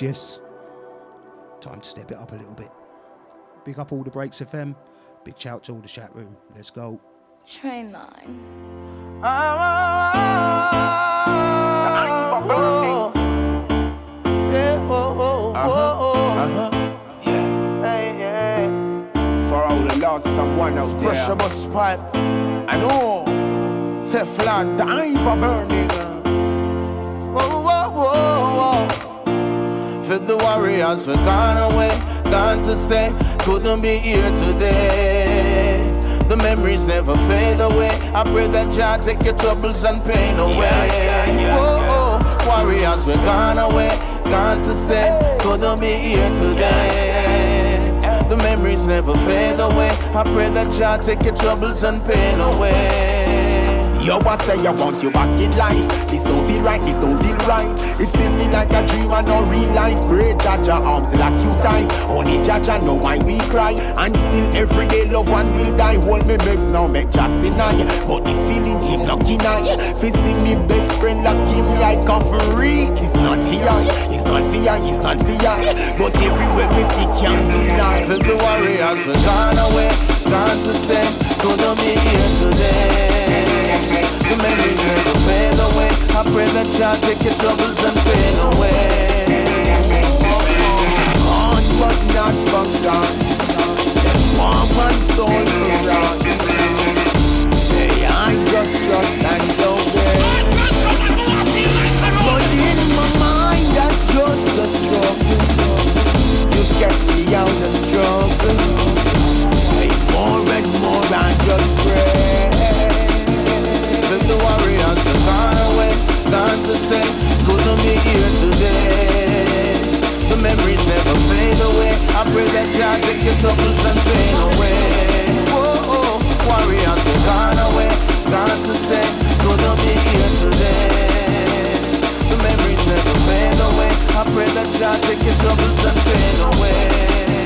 Yes, yes. Time to step it up a little bit. Big up all the breaks FM. Big shout to all the chat room. Let's go. Train line. For all the lost someone out there. Pressure bus pipe. I know. Teflon, the Iva burning. Warriors, we're gone away, gone to stay. Couldn't be here today. The memories never fade away. I pray that Jah take your troubles and pain away. yeah, yeah, Whoa, warriors, we're gone away, gone to stay. Couldn't be here today. The memories never fade away. I pray that Jah take your troubles and pain away. Yo, I say I want you back in life. This don't feel right, this don't feel right. It feels me like a dream and not real life. Pray Jah Jah arms like you time. Only Jah Jah know why we cry. And still every day love one will die. Hold me makes now make just deny. But this feeling him lucky now. See me best friend lock him like a free. It's not fear, it's not fear, it's not fear. But everywhere me see can deny. Let the warriors are gone away, gone to stay. Couldn't be here today. The memories never fade away. I pray that Jah take your troubles and pain away. Gone but not forgotten. Warm and soul around. Hey, I just trust and obey. But in my mind, that's just a struggle. You get me out of struggle. Gone to stay. Couldn't be here today. The memories never fade away. I pray that Jah take your troubles and pain away. Whoa, warriors are gone away, gone to stay. Couldn't be here today. The memories never fade away. I pray that Jah take your troubles and pain away.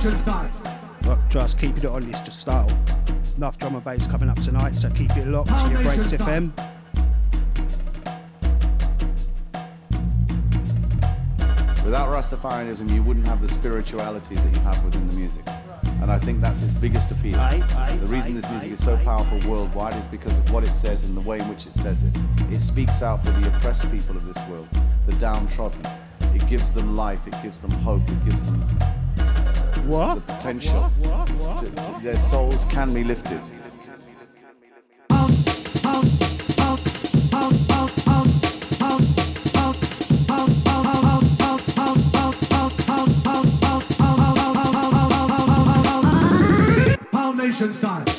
Pound Nation style. Look, just keep it on this just style. Enough drum and bass coming up tonight, so keep it locked to Pound your Nation Breaks style. FM. Without Rastafarianism, you wouldn't have the spirituality that you have within the music. And I think that's its biggest appeal. Aye, aye, the reason aye, this music aye, is so aye. powerful worldwide is because of what it says and the way in which it says it. It speaks out for the oppressed people of this world, the downtrodden. It gives them life, it gives them hope, it gives them What? the potential. What? What? To, to- their souls can be lifted. Pound,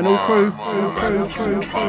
Ungefär 07, 07, 07, 07.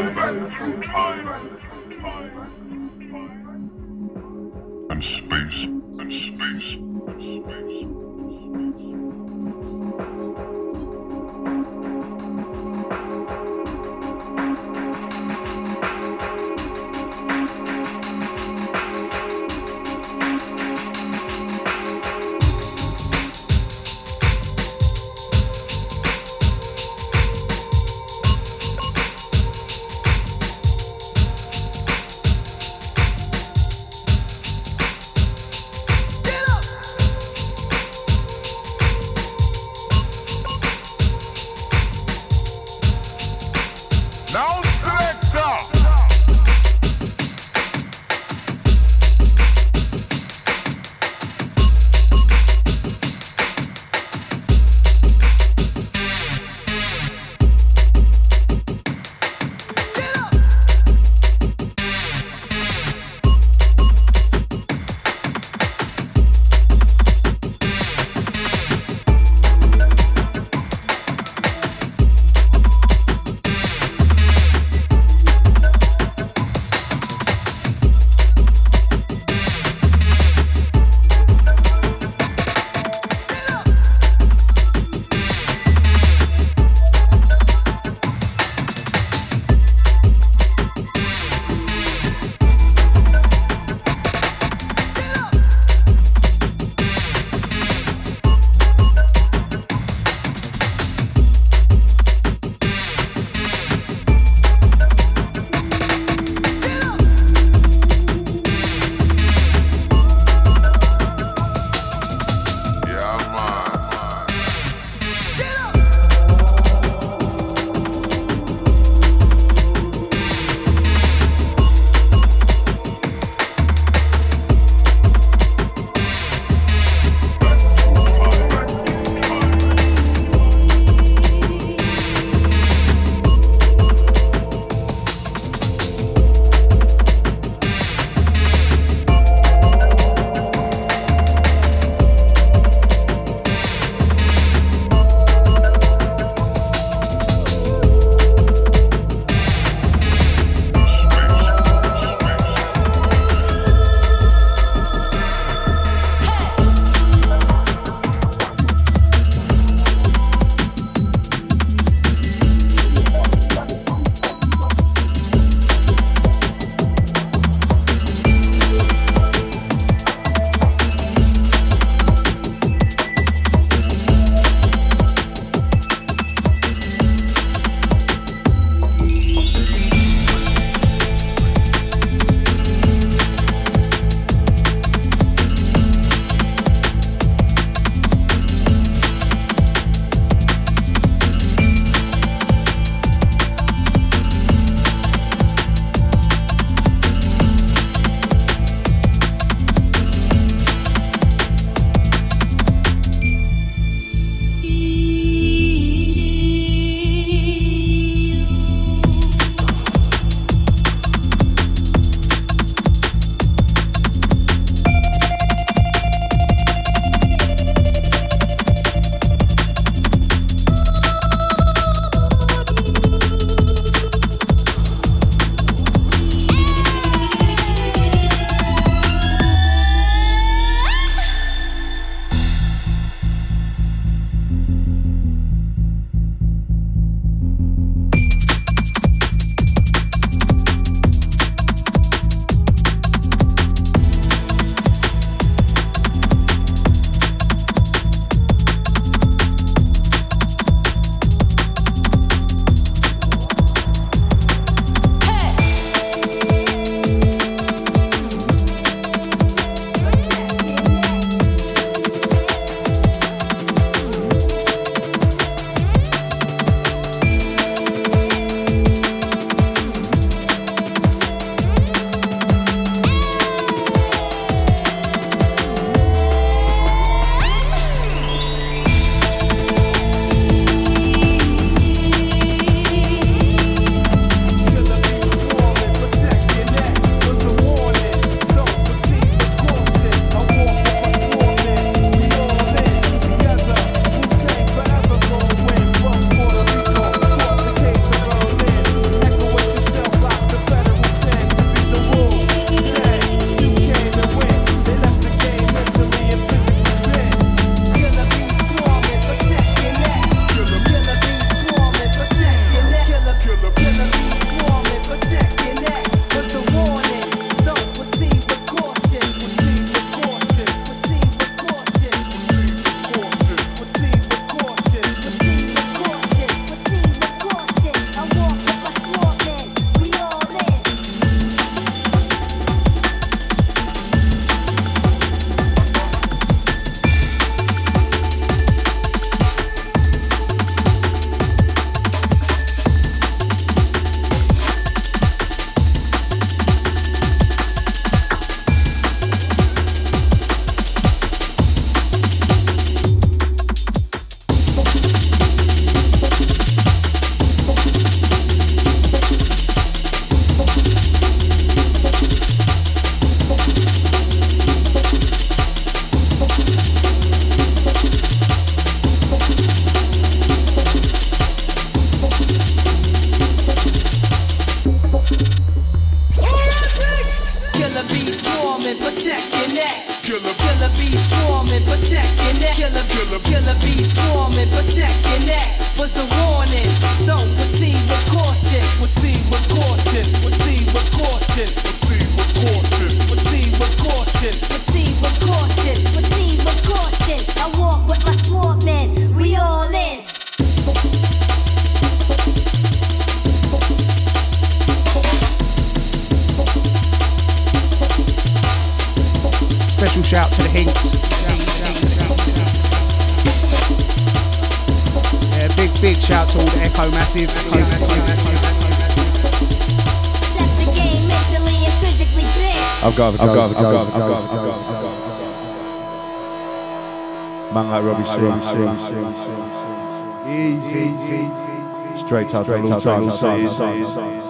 Out, straight out.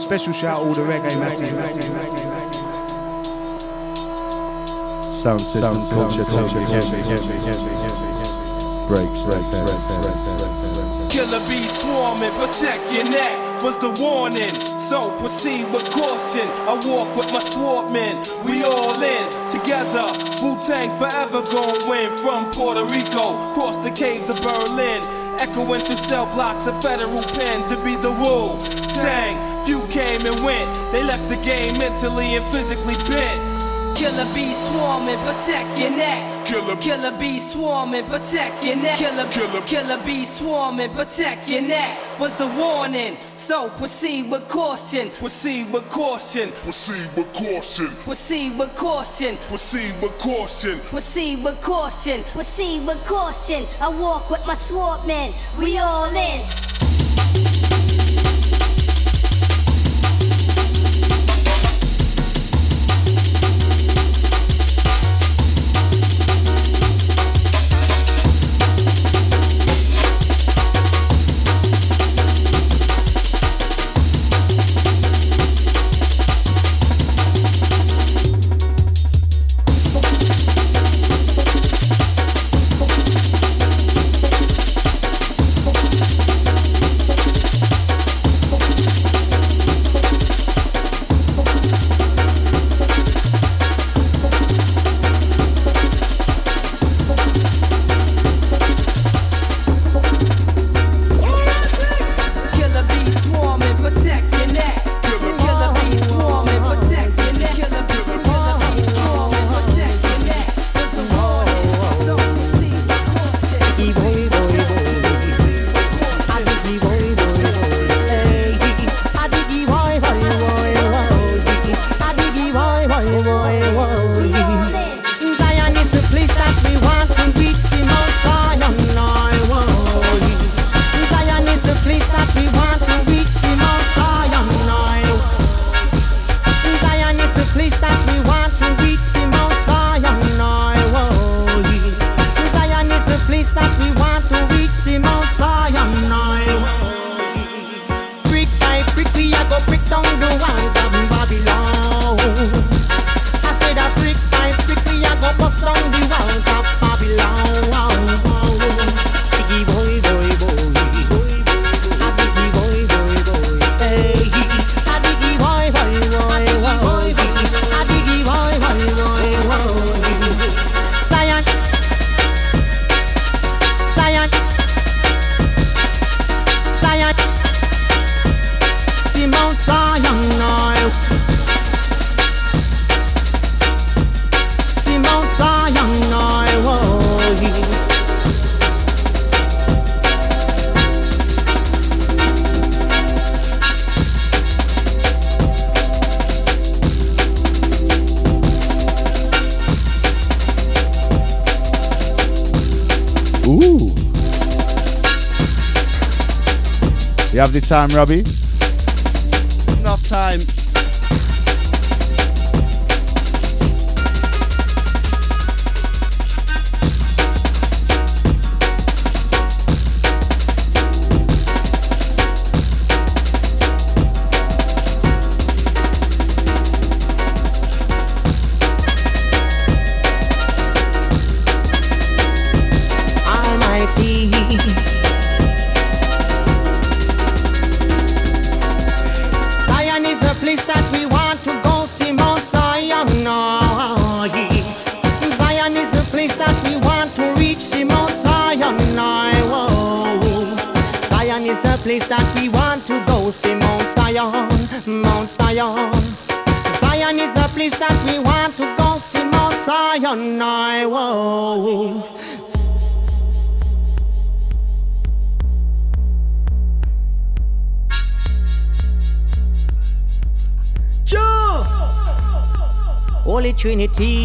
Special shout all the reggae massive. Sound system, culture, culture, breaks, breaks, breaks, Killer bee swarming, protect your neck. Was the warning, so proceed with caution. I walk with my sword men, we all in together. Wu Tang forever gon' win from Puerto Rico, cross the caves of Berlin. Echoing through cell blocks of federal pens to be the Wu Tang. Few came and went, they left the game mentally and physically bent. Killer bee swarming, protect your neck. Killer, killer bee swarming, protect your neck. Killer, killer, killer bee swarming, protect your neck. Was the warning, so proceed with caution. Proceed with caution. Proceed with caution. Proceed with caution. Proceed with caution. Proceed with caution, proceed with caution. I walk with my sword men, we all in. The time, Robbie? Trinity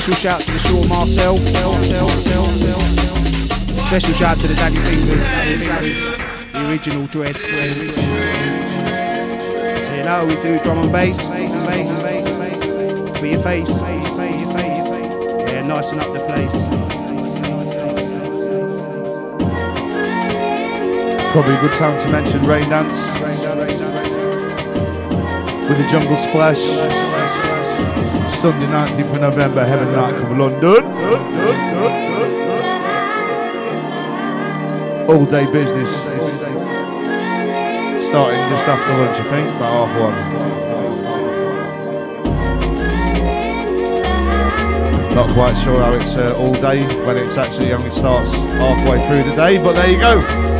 Special shout to the Sean Marcel. Special shout to the Danny Fingers, the original Dread. So you know we do drum and bass, bass, bass, for your face, yeah, nice and up the place. Probably a good time to mention Rain Dance with a jungle splash. Sunday 19th of November, Heaven Nightclub London. All day business. Starting just after lunch, I think, about half one. Not quite sure how it's uh, all day when it's actually only starts halfway through the day, but there you go.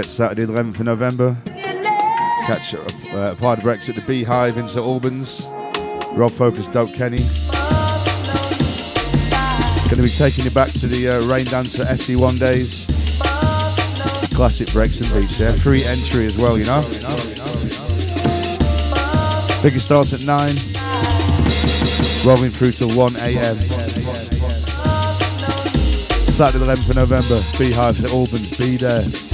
Forget Saturday, the 11th of November. Catch uh, uh, Pride Breaks at the Beehive in St Albans. Rob Focus, Dope Kenny. Going to be taking you back to the uh, Rain Dancer SE1 days. Classic and beats there. Free entry as well, you know. Bigger starts at 9. Rolling through till 1 a.m. Saturday, the 11th of November. Beehive at Albans. Be there.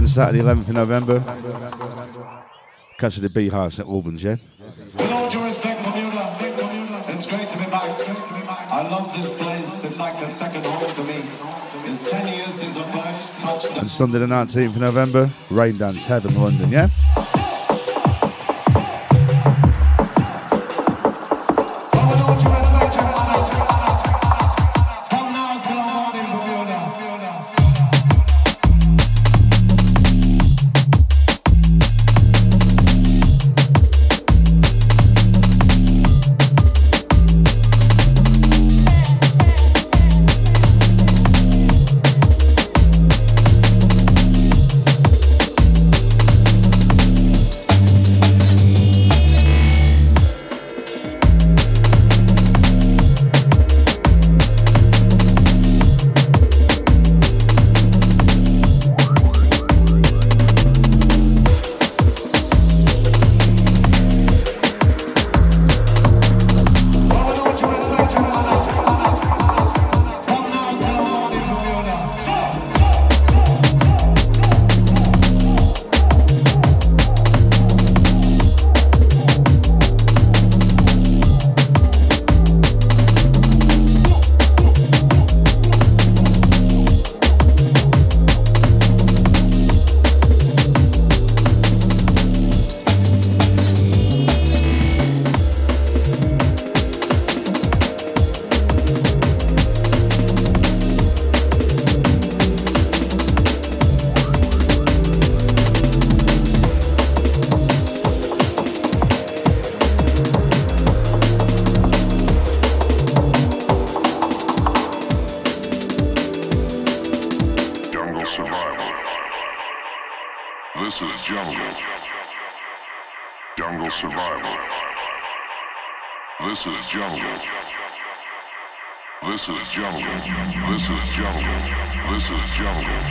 Again, Saturday, 11th of November. Catch the Beehive, at Albans, yeah? With all due respect, Bermuda, it's great to be back. I love this place. It's like a second home to me. It's 10 years since I first touched And Sunday the 19th of November, Rain Dance, Heaven, London, yeah? This is jungle. Jungle survival. This is jungle. This is jungle. This is jungle. This is jungle.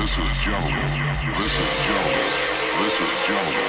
This is jungle. This is jungle. This is jungle.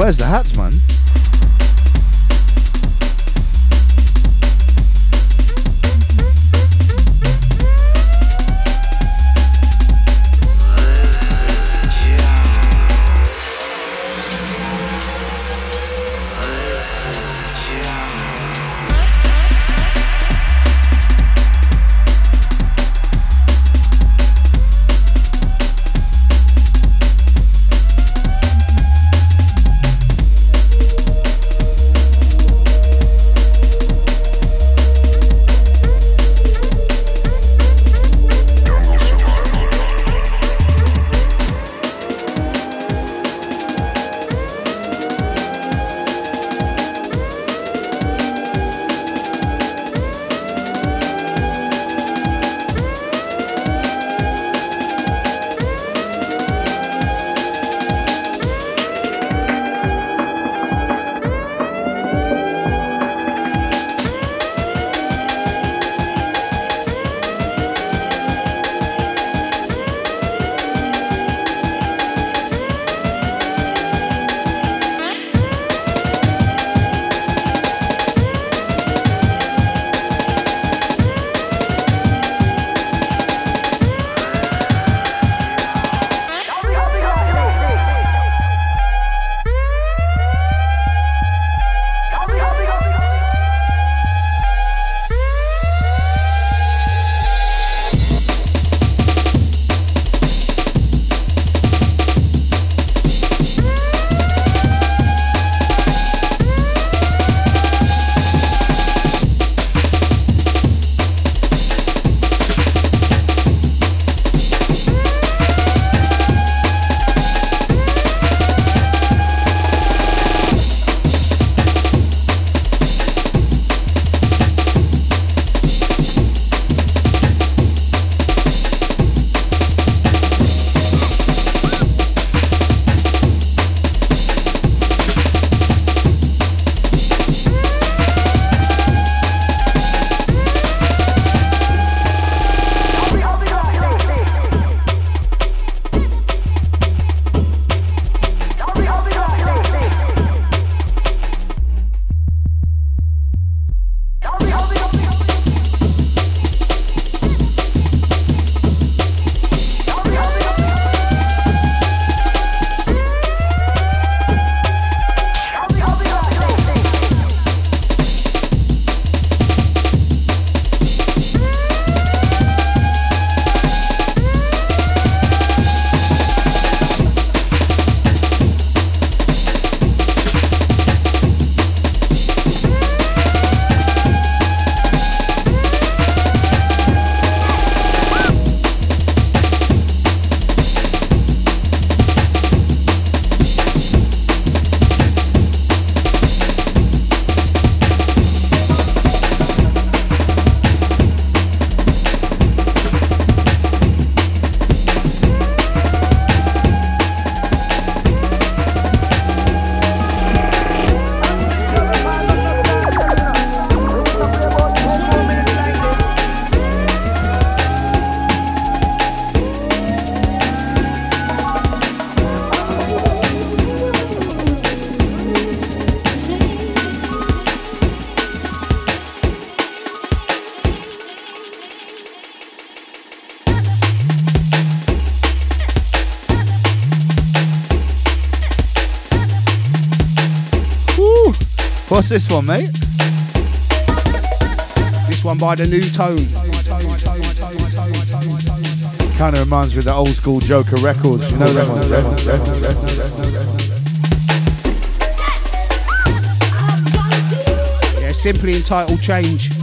Where's the hats, man? this one, mate? This one by the new tone. Kind of reminds me of the old school Joker records. You know that one? That one, that one. Yeah, simply entitled Change.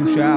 puxar.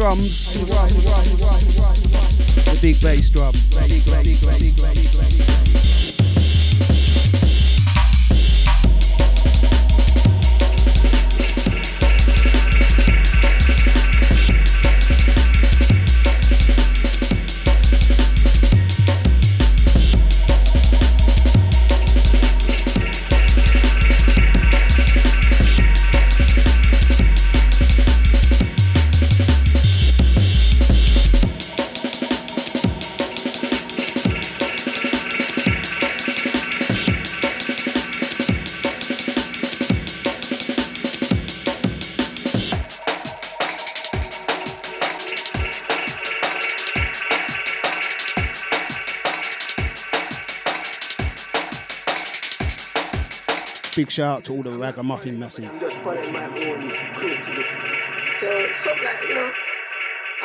drums. Big shout out to all the ragamuffin massive. Just following my own creativity. So something like you know,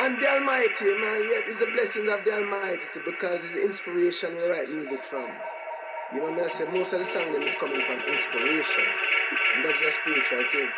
and the Almighty, man, yeah, it's the blessings of the Almighty because it's inspiration we write music from. You know what I mean? Say most of the songs is coming from inspiration. And that's a spiritual thing.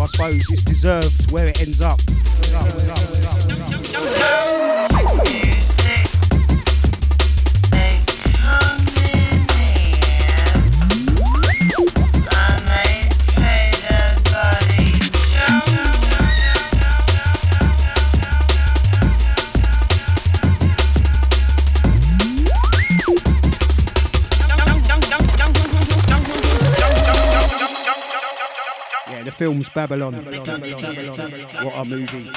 I suppose it's deserved where it ends up. Yeah, the film's Babylon. What a movie.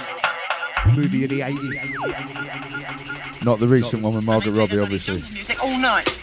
Movie of the 80s. Not the recent one with Margaret Robbie, obviously. Music all night.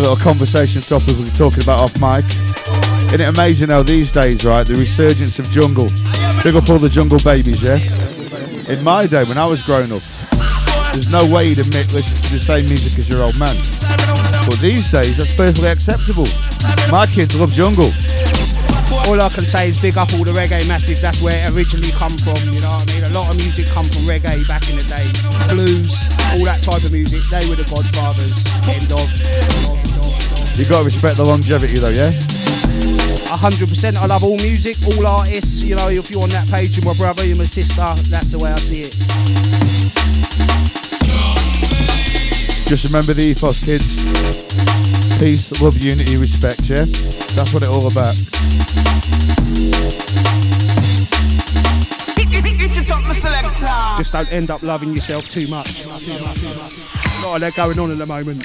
Little conversation topic we were talking about off mic. Isn't it amazing how these days, right, the resurgence of jungle, big up all the jungle babies, yeah? In my day, when I was growing up, there's no way you'd admit listen to the same music as your old man. But these days, that's perfectly acceptable. My kids love jungle. All I can say is big up all the reggae massive. That's where it originally come from. You know what I mean? A lot of music come from reggae back in the day. Blues, all that type of music. They were the godfathers. End of. You got to respect the longevity though, yeah? A hundred percent. I love all music, all artists. You know, if you're on that page, you're my brother, you're my sister. That's the way I see it. Just remember the ethos, kids. Peace, love, unity, respect, yeah? That's what it's all about. Just don't end up loving yourself too much. A lot of that going on at the moment.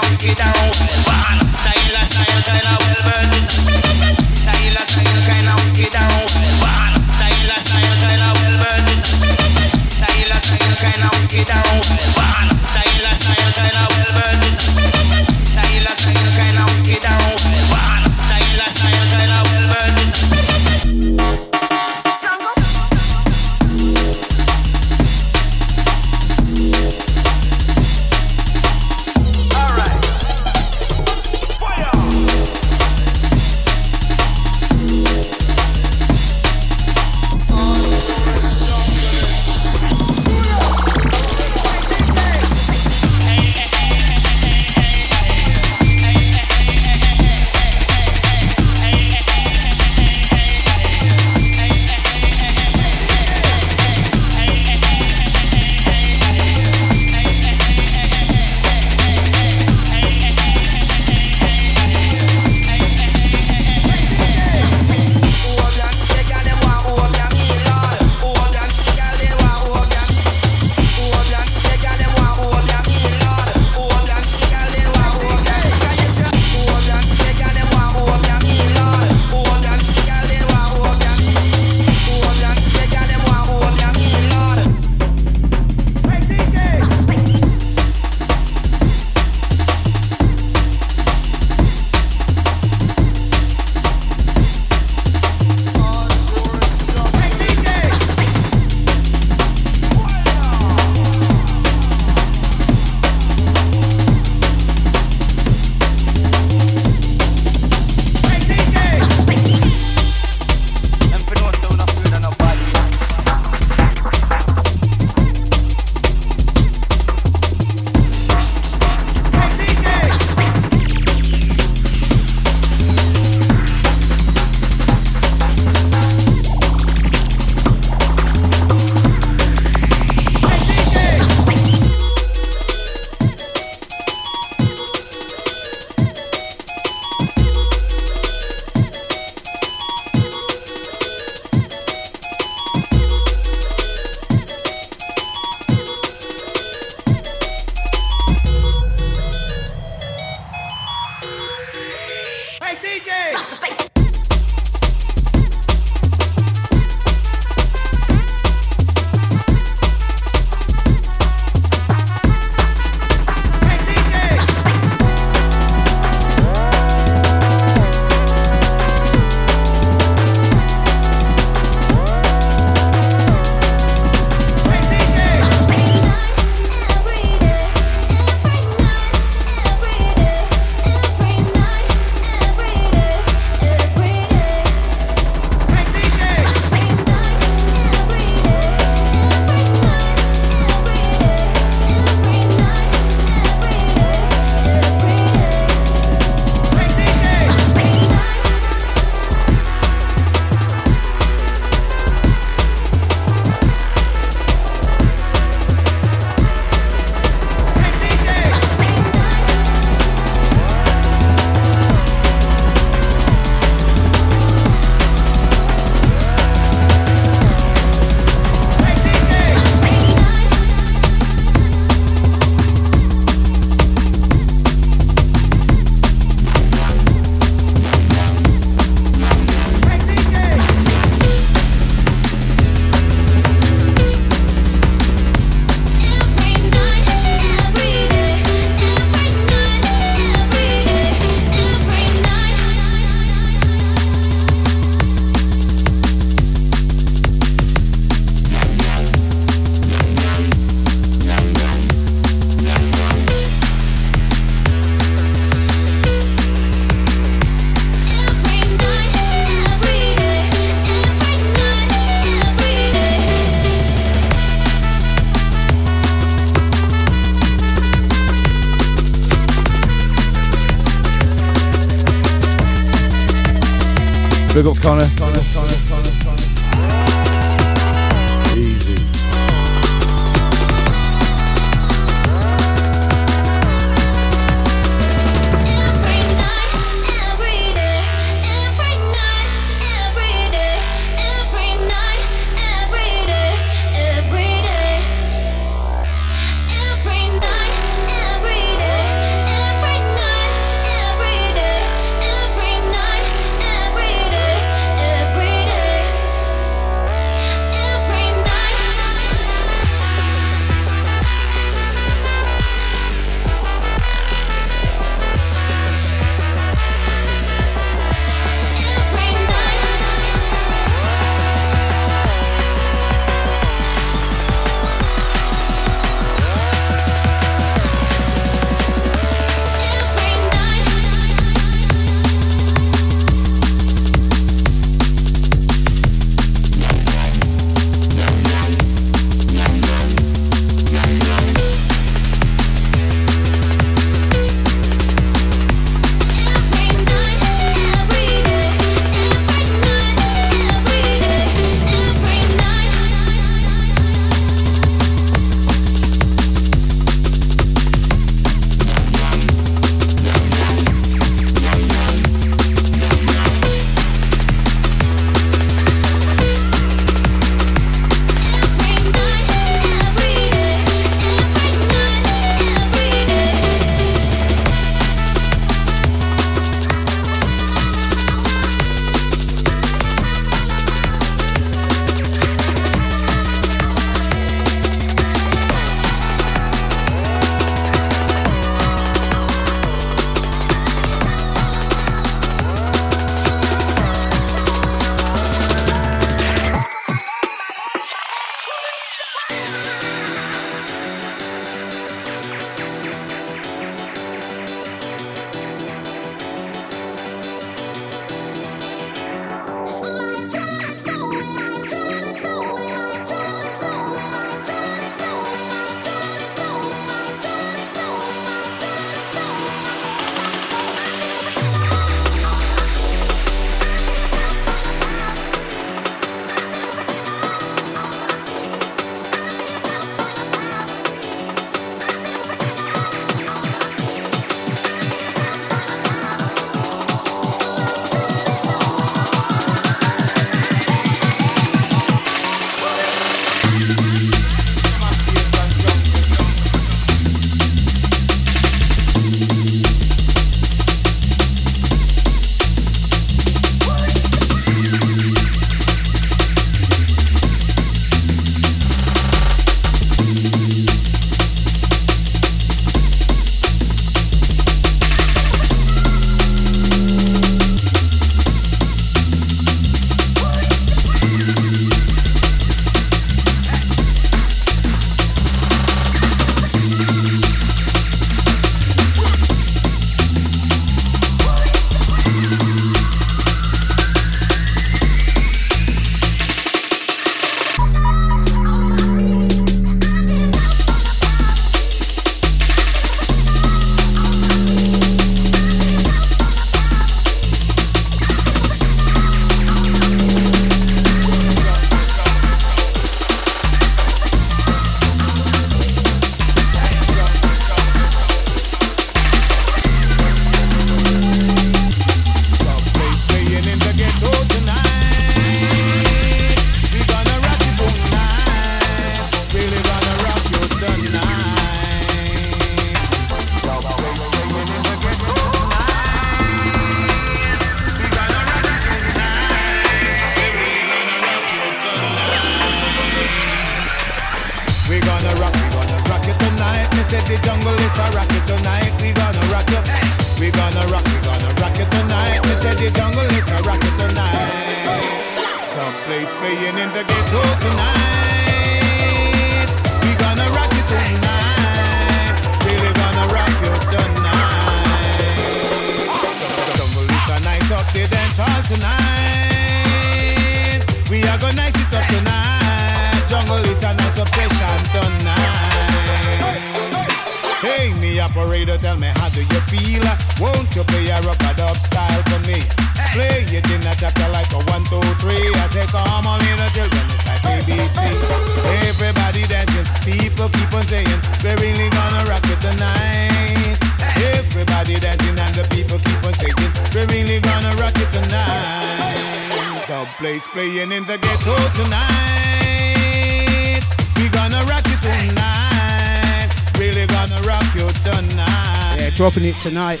rocking it tonight.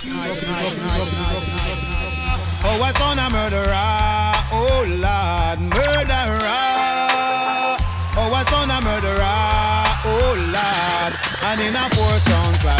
Oh, what's on a murderer? Oh, Lord, murderer. Oh, what's on a murderer? Oh, Lord. And in a four-song class.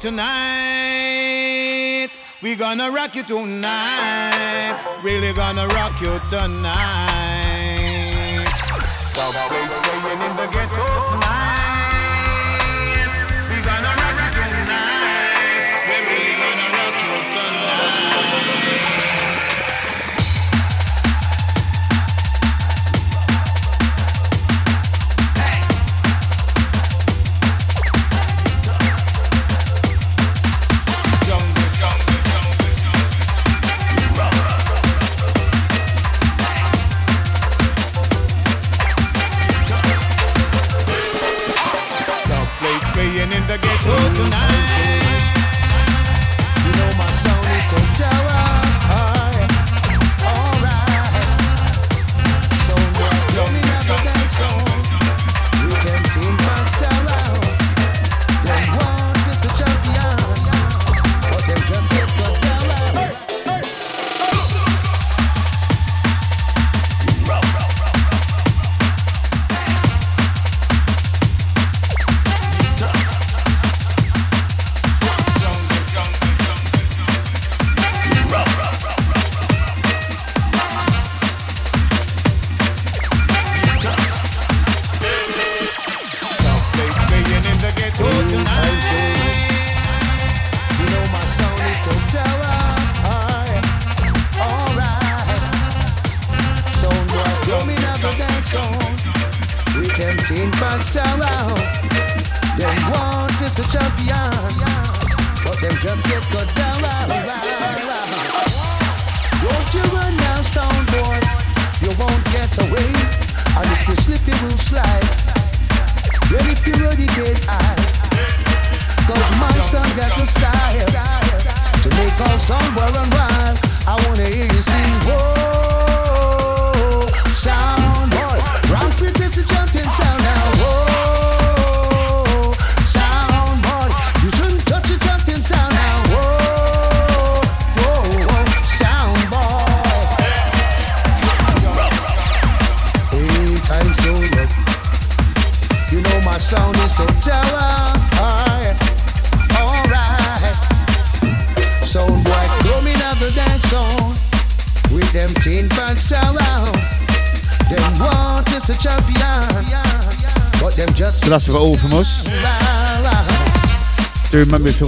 tonight. We gonna rock you tonight. Really gonna rock you tonight. Stop waiting in the ghetto tonight.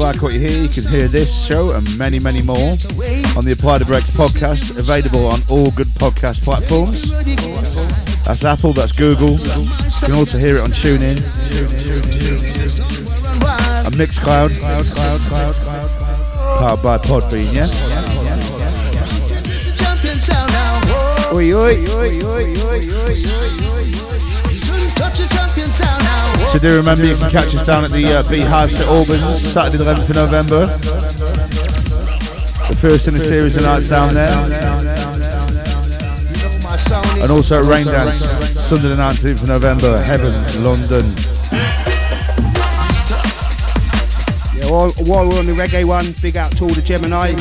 Like what you hear, you can hear this show and many, many more on the Apply the Brakes podcast, available on all good podcast platforms. That's Apple, that's Google. You can also hear it on TuneIn and Mixcloud. Powered by Podbean, yeah? Sound now. Oi, oi, oi, oi, oi, oi, So do remember you can catch us down at the uh, Beehive St Albans, Saturday the 11th of November. The first in a series of nights down there. And also at Raindance, Sunday the 19th of November, Heaven, London. Yeah, while, while we're on the reggae one, big out to all the Gemini,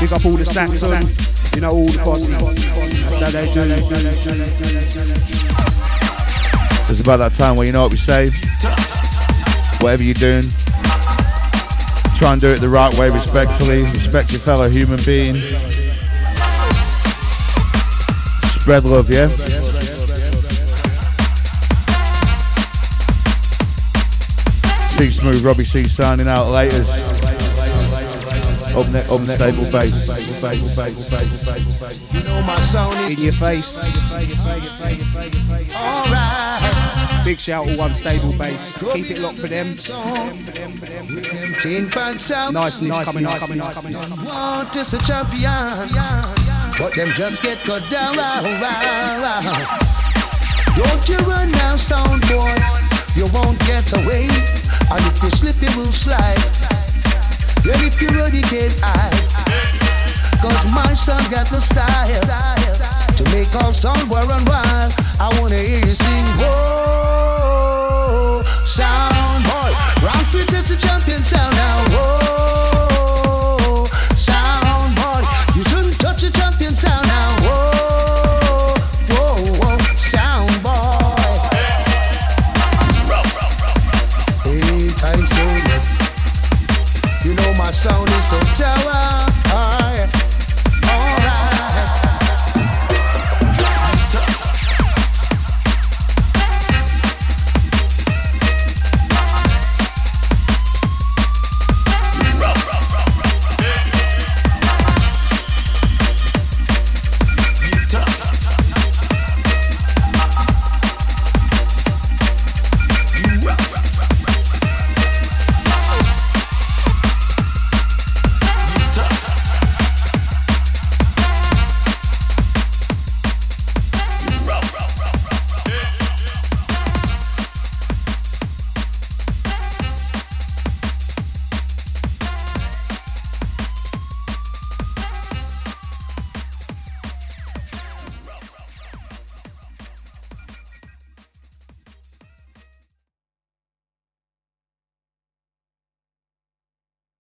big up all the Saxon, you know, all the posse. That's how they do. It's about that time where you know what we say. Whatever you're doing, try and do it the right way, respectfully. Respect your fellow human being. Spread love, yeah? See Smooth, Robbie C signing out laters. Up next, up stable bass. You know my sound is In your face. alright. Big shout all unstable bass. Keep it locked for them. Tin pan sound. Nice, nice, coming up, coming up, coming. Want is a champion, but them just get cut down. Don't you run now, sound boy. You won't get away. And if you slip, you will slide. And if you run, you can't hide. Cause my son got the style to make all sound somewhere and wild. I wanna hear you sing, whoa, sound boy. Round fit is a champion sound now, whoa.